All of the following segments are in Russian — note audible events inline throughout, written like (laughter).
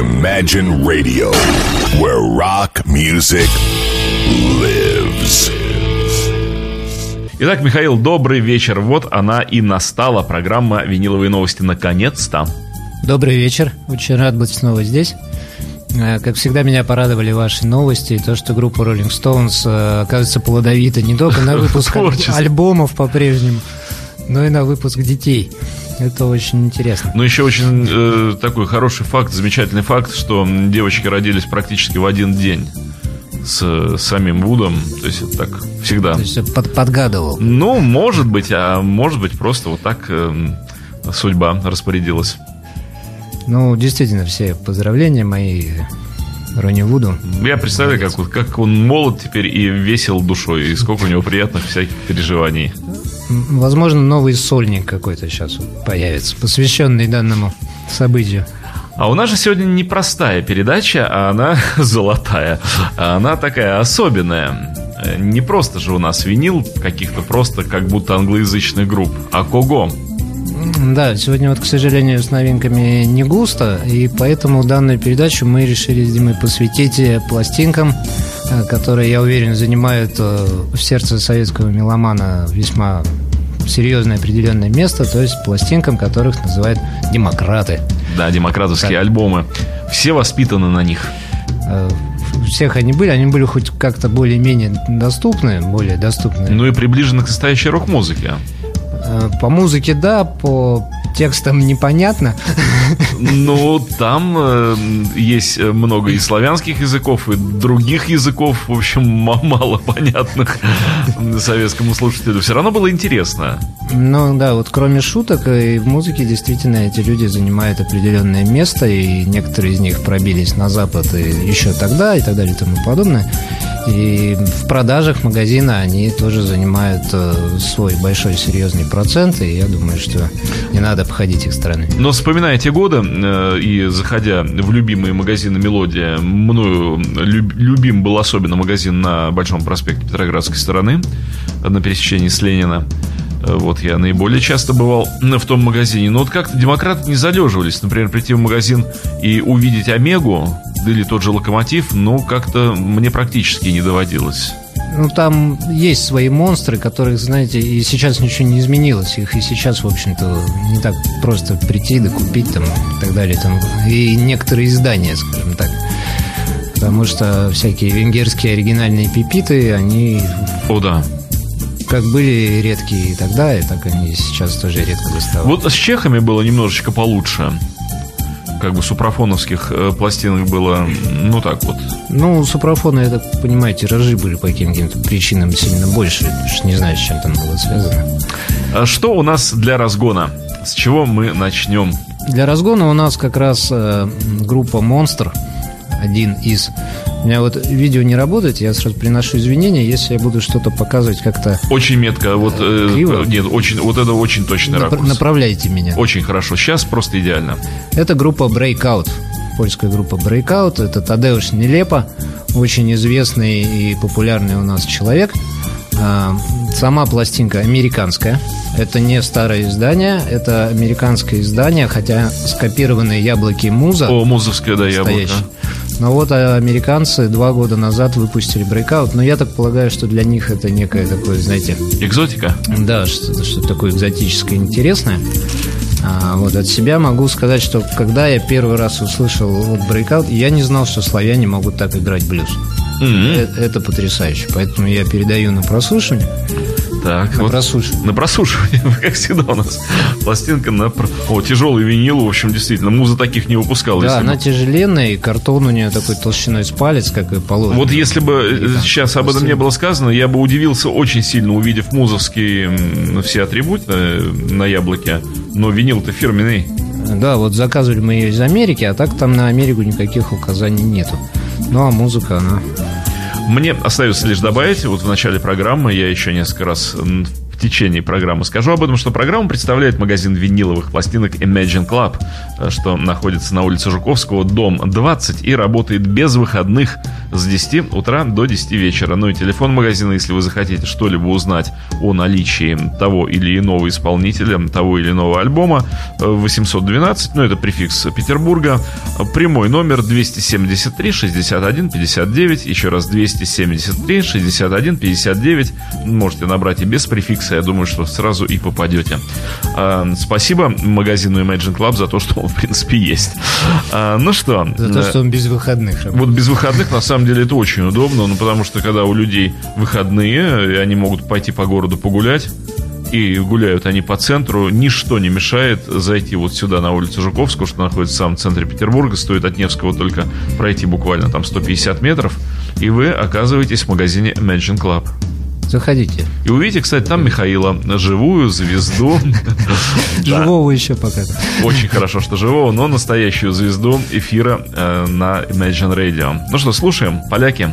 Imagine Radio, where rock music lives. Итак, Михаил, добрый вечер. Вот она и настала, программа «Виниловые новости» наконец-то. Добрый вечер. Очень рад быть снова здесь. Э, как всегда, меня порадовали ваши новости и то, что группа Rolling Stones э, оказывается плодовита не только на (laughs) выпуск альбомов по-прежнему, но и на выпуск детей. Это очень интересно. Ну, еще очень э, такой хороший факт, замечательный факт, что девочки родились практически в один день с самим Вудом. То есть это так всегда. То есть под, подгадывал. Ну, может быть, а может быть просто вот так э, судьба распорядилась. Ну, действительно, все поздравления мои Ронни Вуду. Я представляю, как, как он молод теперь и весел душой, и сколько у него приятных всяких переживаний. Возможно, новый сольник какой-то сейчас появится, посвященный данному событию. А у нас же сегодня не простая передача, а она (laughs) золотая. А она такая особенная. Не просто же у нас винил каких-то просто как будто англоязычных групп, а кого? Да, сегодня вот, к сожалению, с новинками не густо, и поэтому данную передачу мы решили с Димой посвятить пластинкам, э, которые, я уверен, занимают э, в сердце советского меломана весьма серьезное определенное место, то есть пластинкам, которых называют демократы. Да, демократовские так. альбомы. Все воспитаны на них. Э, всех они были, они были хоть как-то более-менее доступны, более доступны. Ну и приближены к настоящей рок-музыке. Э, по музыке, да, по текстам непонятно. (laughs) Ну, там э, есть много и славянских языков, и других языков, в общем, (laughs) мало понятных советскому слушателю. Все равно было интересно. Ну да, вот кроме шуток и в музыке действительно эти люди занимают определенное место, и некоторые из них пробились на Запад и еще тогда, и так далее и тому подобное. И в продажах магазина они тоже занимают э, свой большой серьезный процент, и я думаю, что не надо походить их стороны. Но вспоминая те годы э, и заходя в любимые магазины «Мелодия», мною любим был особенно магазин на Большом проспекте Петроградской стороны, на пересечении с Ленина. Э, вот я наиболее часто бывал в том магазине. Но вот как-то демократы не залеживались. Например, прийти в магазин и увидеть Омегу, или тот же локомотив, ну, как-то мне практически не доводилось. Ну, там есть свои монстры, которых, знаете, и сейчас ничего не изменилось. Их и сейчас, в общем-то, не так просто прийти да купить там и так далее. Там, и некоторые издания, скажем так. Потому что всякие венгерские оригинальные пипиты, они... О, да как были редкие тогда, и так они сейчас тоже редко доставали. Вот с чехами было немножечко получше как бы супрафоновских э, пластинок было, ну так вот. Ну, супрафоны, я так понимаю, тиражи были по каким-то причинам сильно больше, не знаю, с чем там было связано. А что у нас для разгона? С чего мы начнем? Для разгона у нас как раз э, группа Монстр, один из у меня вот видео не работает, я сразу приношу извинения, если я буду что-то показывать как-то... Очень метко, вот... Э, криво. Нет, очень, вот это очень точный Нап- ракурс. Направляйте меня. Очень хорошо, сейчас просто идеально. Это группа Breakout, польская группа Breakout, это Тадеуш Нелепо, очень известный и популярный у нас человек. А, сама пластинка американская. Это не старое издание, это американское издание, хотя скопированные яблоки Муза. О, музовское, да, яблоко. Но вот а, американцы два года назад выпустили Breakout, но я так полагаю, что для них это некое такое, знаете... Экзотика? Да, что-то что такое экзотическое интересное. А, вот от себя могу сказать, что когда я первый раз услышал вот Breakout, я не знал, что славяне могут так играть блюз. Mm-hmm. Это, это потрясающе. Поэтому я передаю на прослушивание. Так, на вот прослушивание. На прослушивание, (laughs) как всегда у нас. Пластинка на... О, тяжелый винил, в общем, действительно. Муза таких не выпускала. Да, она бы... тяжеленная, и картон у нее такой толщиной с палец, как и положено. Вот если бы и, э, сейчас об этом не было сказано, я бы удивился очень сильно, увидев музовские все атрибуты э, на яблоке. Но винил-то фирменный. Да, вот заказывали мы ее из Америки, а так там на Америку никаких указаний нету. Ну, а музыка, она мне остается лишь добавить, вот в начале программы я еще несколько раз в течение программы скажу об этом, что программу представляет магазин виниловых пластинок Imagine Club, что находится на улице Жуковского, дом 20 и работает без выходных с 10 утра до 10 вечера. Ну и телефон магазина, если вы захотите что-либо узнать о наличии того или иного исполнителя, того или иного альбома, 812, ну это префикс Петербурга, прямой номер 273 61 59, еще раз 273 61 59, можете набрать и без префикса, я думаю, что сразу и попадете. А, спасибо магазину Imagine Club за то, что он, в принципе, есть. А, ну что... За то, что он без выходных. Вот без выходных, на самом деле, это очень удобно, ну, потому что, когда у людей выходные, и они могут пойти по городу погулять, и гуляют они по центру, ничто не мешает зайти вот сюда на улицу Жуковского, что находится в самом центре Петербурга, стоит от Невского только пройти буквально там 150 метров, и вы оказываетесь в магазине Imagine Club. Заходите. И увидите, кстати, там Михаила, живую звезду. (laughs) Живого еще пока. Очень хорошо, что живого, но настоящую звезду эфира э, на Imagine Radio. Ну что, слушаем, поляки.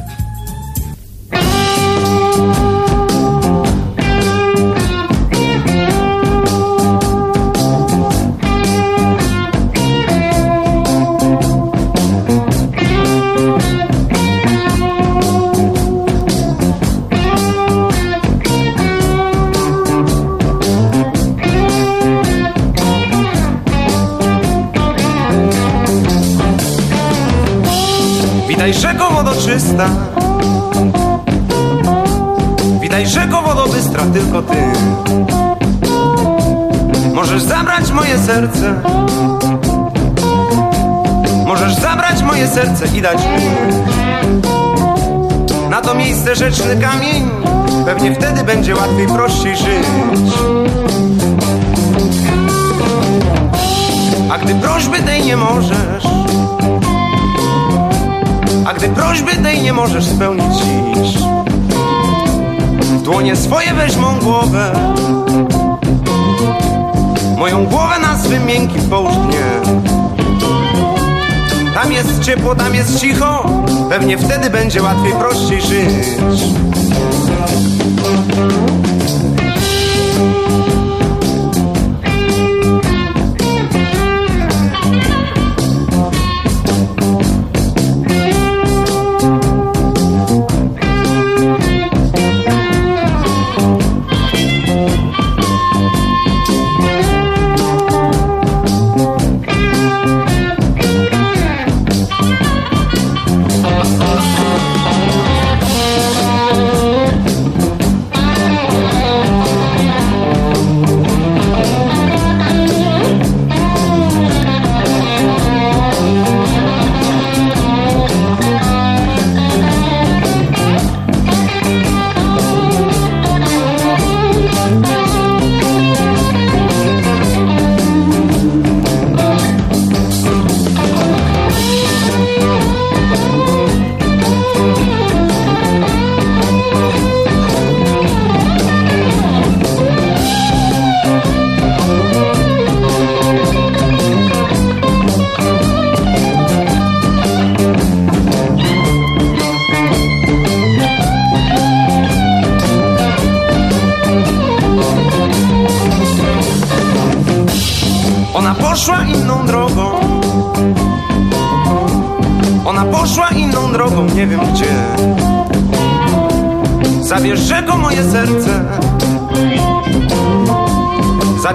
Czysta Witaj rzeko wodo bystra, tylko ty. Możesz zabrać moje serce. Możesz zabrać moje serce i dać mi Na to miejsce rzeczny kamień. Pewnie wtedy będzie łatwiej, prościej żyć. A gdy prośby tej nie możesz a gdy prośby tej nie możesz spełnić dziś dłonie swoje weź mą głowę. Moją głowę na swym miękkim połóż mnie Tam jest ciepło, tam jest cicho. Pewnie wtedy będzie łatwiej, prościej żyć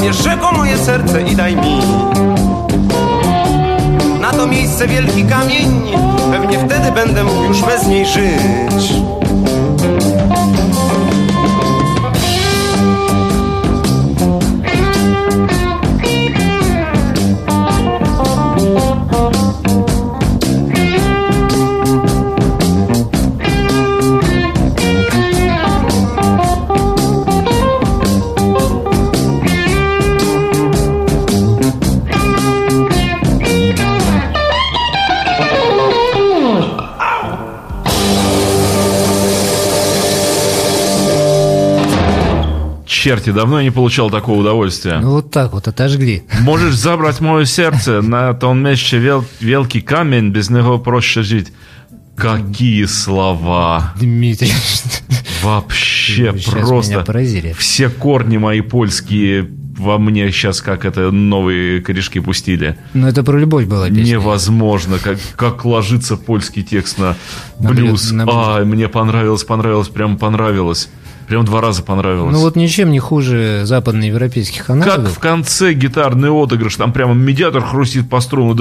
Panie, rzeko moje serce i daj mi. Na to miejsce wielki kamień Pewnie wtedy będę mógł już bez niej żyć. Черти, давно я не получал такого удовольствия. Ну вот так вот, отожгли. Можешь забрать мое сердце, на том месте вел, великий камень, без него проще жить. Какие слова! Дмитрий. Вообще просто. Все корни мои польские во мне сейчас как это новые корешки пустили. Но это про любовь была песня. Невозможно, как, как ложится польский текст на На блюз. блю- на блюз. А, мне понравилось, понравилось, прям понравилось. Прям два раза понравилось. Ну вот ничем не хуже западноевропейских Как аналогов. в конце гитарный отыгрыш, там прямо медиатор хрустит по струнам.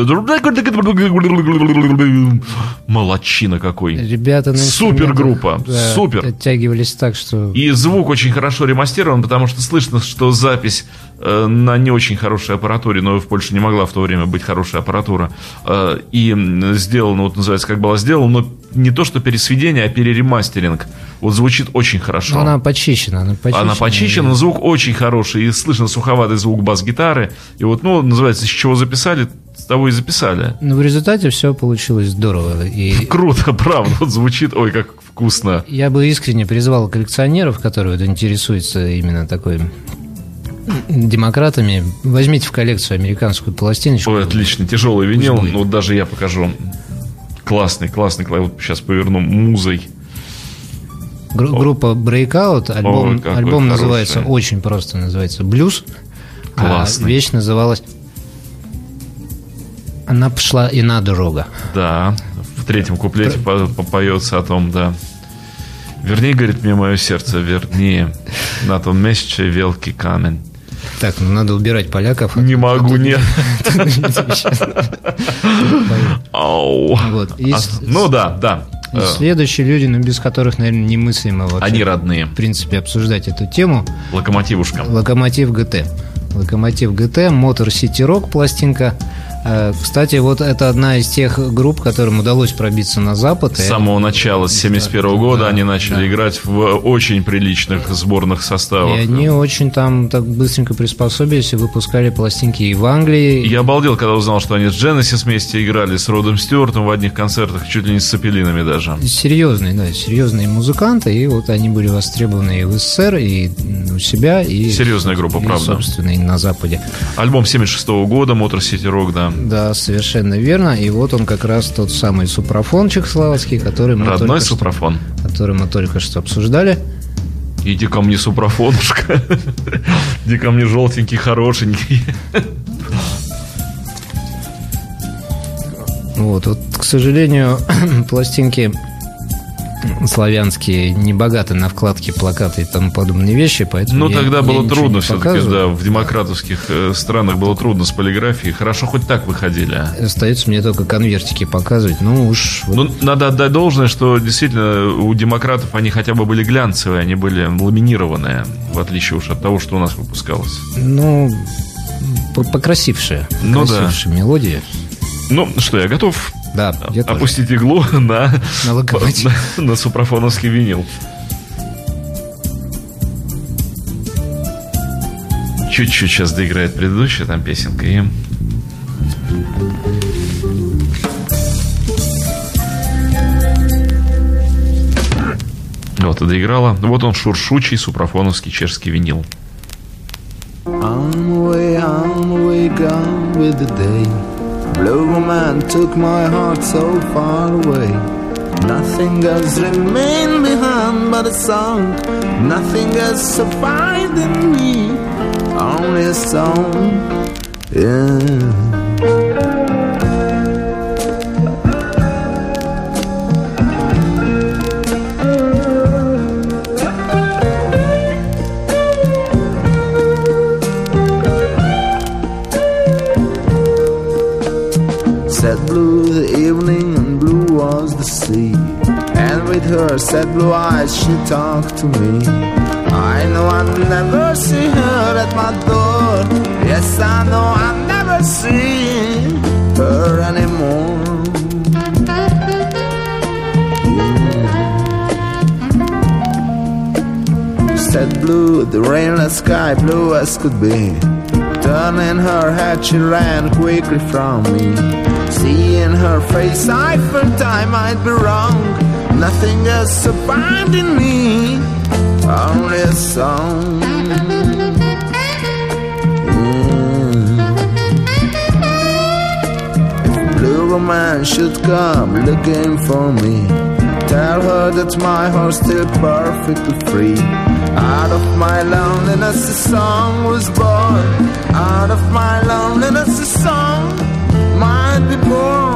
Молодчина какой. Ребята на Супергруппа, да, супер. Оттягивались так, что... И звук очень хорошо ремастирован, потому что слышно, что запись э, на не очень хорошей аппаратуре, но в Польше не могла в то время быть хорошая аппаратура, э, и сделано, вот называется, как было сделано, но не то, что пересведение, а переремастеринг. Вот звучит очень хорошо. Ну, она почищена, она почищена. Она почищена, звук очень хороший, и слышно суховатый звук бас-гитары. И вот, ну, называется, с чего записали, с того и записали. Но в результате все получилось здорово. И (laughs) Круто, правда, вот звучит, ой, как вкусно. я бы искренне призвал коллекционеров, которые вот интересуются именно такой демократами, возьмите в коллекцию американскую пластиночку. Ой, отлично, тяжелый винил, будет. ну, вот даже я покажу. Классный, классный. Вот сейчас поверну музой. Гру- группа Breakout, альбом, какой альбом хороший. называется очень просто, называется «Блюз». А Классный. вещь называлась «Она пошла и на дорога». Да, в третьем куплете по- поется о том, да. Вернее, говорит мне мое сердце, вернее, на том месте великий камень. Так, ну надо убирать поляков. Не могу, нет. (laughs) А, Ну да, да. Э, Следующие люди, ну, без которых, наверное, немыслимо вообще, Они родные. в принципе, обсуждать эту тему. Локомотивушка. Локомотив ГТ. Локомотив ГТ, Мотор Сити Рок пластинка. Э, Кстати, вот это одна из тех групп, которым удалось пробиться на Запад. С И самого начала, с 71 года, Да, они начали да. играть в очень приличных сборных И составах. они очень там так быстренько приспособились и выпускали пластинки и в Англии. Я обалдел, когда узнал, что они с Genesis вместе играли, с Родом Стюартом в одних концертах, чуть ли не с Цепелинами даже. Серьезные, да, серьезные музыканты, и вот они были востребованы и в СССР, и у себя, и... Серьезная группа, и, правда. собственно, и на Западе. Альбом 76 года, Мотор Сити Рок, да. Да, совершенно верно. И вот он как раз тот самый супрафон чехословацкий, который мы, Родной только, что, супрафон. который мы только что обсуждали. Иди ко мне, супрафонушка. (laughs) Иди ко мне, желтенький, хорошенький. Вот, вот, к сожалению, (clears throat) пластинки славянские не богаты на вкладки, плакаты и тому подобные вещи, поэтому Ну, я- тогда я было ничего трудно все-таки, да, в демократовских э, странах было трудно с полиграфией. Хорошо, хоть так выходили. а. Остается мне только конвертики показывать. Ну уж вот Ну, надо отдать должное, что действительно у демократов они хотя бы были глянцевые, они были ламинированные, в отличие уж от того, что у нас выпускалось. Ну, по- покрасившая. Ну да. покрасившая мелодия. Ну, что, я готов Да, я тоже. опустить иглу (laughs) на, На локомотив. на, на супрафоновский винил. Чуть-чуть сейчас доиграет предыдущая там песенка и... Вот, и доиграла. Вот он, шуршучий супрафоновский чешский винил. On way, on way, gone with the day. Blue man took my heart so far away. Nothing else remained behind but a song. Nothing else survived in me. Only a song. Yeah. Sad blue eyes she talked to me. I know I'll never see her at my door. Yes, I know I'll never see her anymore. Mm. Said blue, the rainless sky blue as could be. Turning her head, she ran quickly from me. Seeing her face, I felt I might be wrong. Nothing else in me, only a song. Mm. Blue woman should come looking for me, Tell her that my heart's still perfectly free. Out of my loneliness, a song was born. Out of my loneliness, a song might be born.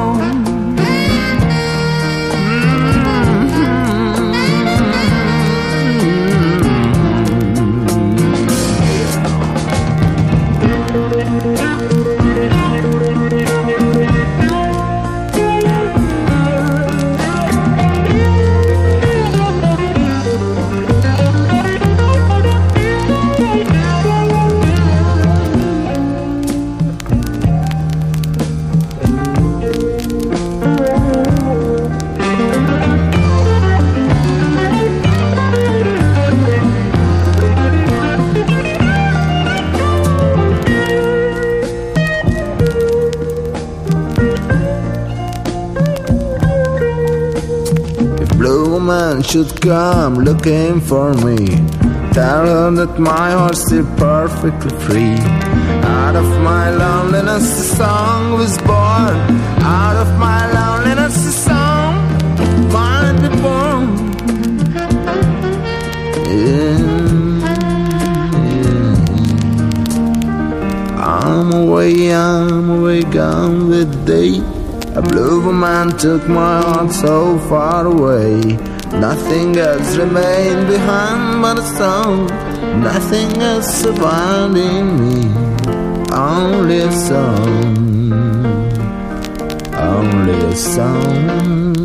Should come looking for me, tell her that my heart's still perfectly free. Out of my loneliness, a song was born. Out of my loneliness, a song be born. Yeah. I'm away, I'm away, gone the day. A blue woman took my heart so far away. Nothing else remained behind but a song. Nothing else survived in me. Only a song. Only a song.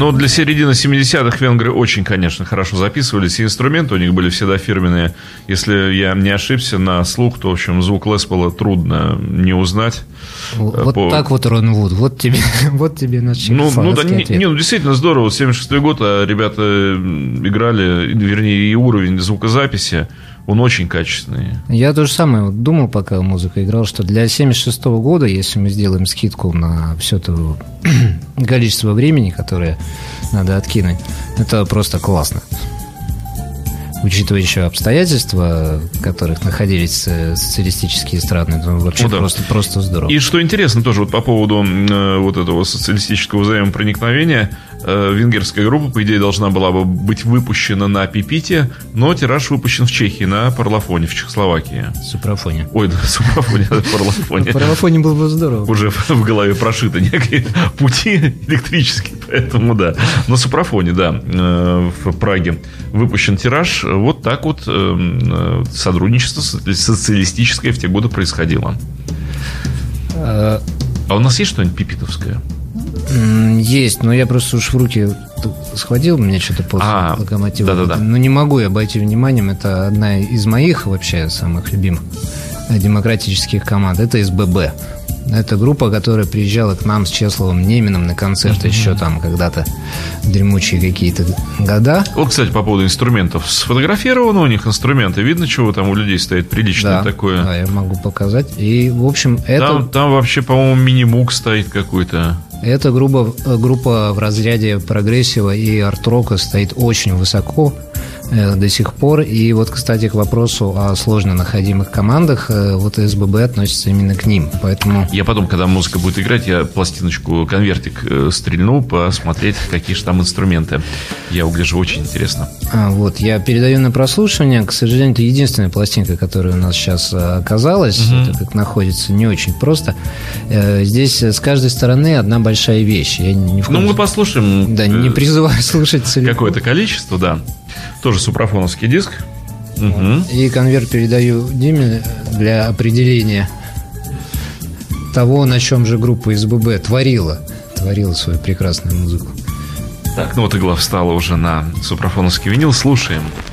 Но для середины 70-х венгры очень, конечно, хорошо записывались. И инструменты у них были всегда фирменные. Если я не ошибся на слух, то, в общем, звук Леспола трудно не узнать. Вот По- так вот, Рон Вуд. Вот тебе, (laughs) вот тебе наш Ну, ну да, не, не, ну действительно здорово. 76 год, а ребята играли, вернее, и уровень звукозаписи, он очень качественный. Я то же самое вот думал, пока музыка играл, что для 76 года, если мы сделаем скидку на все то (clears throat) количество времени, которое надо откинуть, это просто классно. Учитывая еще обстоятельства, в которых находились э, социалистические страны, это вообще Ну да. просто, просто здорово. И что интересно тоже вот по поводу э, вот этого социалистического взаимопроникновения, э, венгерская группа, по идее, должна была бы быть выпущена на Пипите, но тираж выпущен в Чехии на Парлофоне, в Чехословакии. Супрафоне. Ой, да, (laughs) Супрафоне, Парлофоне. Парлофоне было бы здорово. Уже в голове прошиты некие пути электрические, поэтому да. На Супрафоне, да, э, в Праге выпущен тираж. Вот так вот э, э, сотрудничество соци- социалистическое в те годы происходило. А у нас есть что-нибудь пипитовское? Есть, но я просто уж в руки схватил, мне что-то после А, локомотива. да-да-да. Но не могу я обойти вниманием, это одна из моих вообще самых любимых демократических команд, это СББ. Это группа, которая приезжала к нам с Чесловым Немином на концерт еще там когда-то дремучие какие-то года. Вот, кстати, по поводу инструментов. Сфотографированы у них инструменты. Видно, чего там у людей стоит приличное Да, такое. да, я могу показать. И, в общем, это... Там, там вообще, по-моему, мини-мук стоит какой-то. Эта группа, группа в разряде прогрессива и арт-рока стоит очень высоко до сих пор. И вот, кстати, к вопросу о сложно находимых командах, э, вот СББ относится именно к ним. Поэтому... Я потом, когда музыка будет играть, я пластиночку, конвертик э, стрельну, посмотреть, какие же там инструменты. Я угляжу, очень интересно. А, вот, я передаю на прослушивание. К сожалению, это единственная пластинка, которая у нас сейчас оказалась. Это как находится не очень просто. Здесь с каждой стороны одна большая вещь. Я не в ну, мы послушаем. Да, не призываю (laughs) слушать целиком. Какое-то количество, да. Тоже супрафоновский диск. Угу. И конверт передаю Диме для определения того, на чем же группа СББ творила, творила свою прекрасную музыку. Так, ну вот игла встала уже на супрафоновский винил. Слушаем. Слушаем.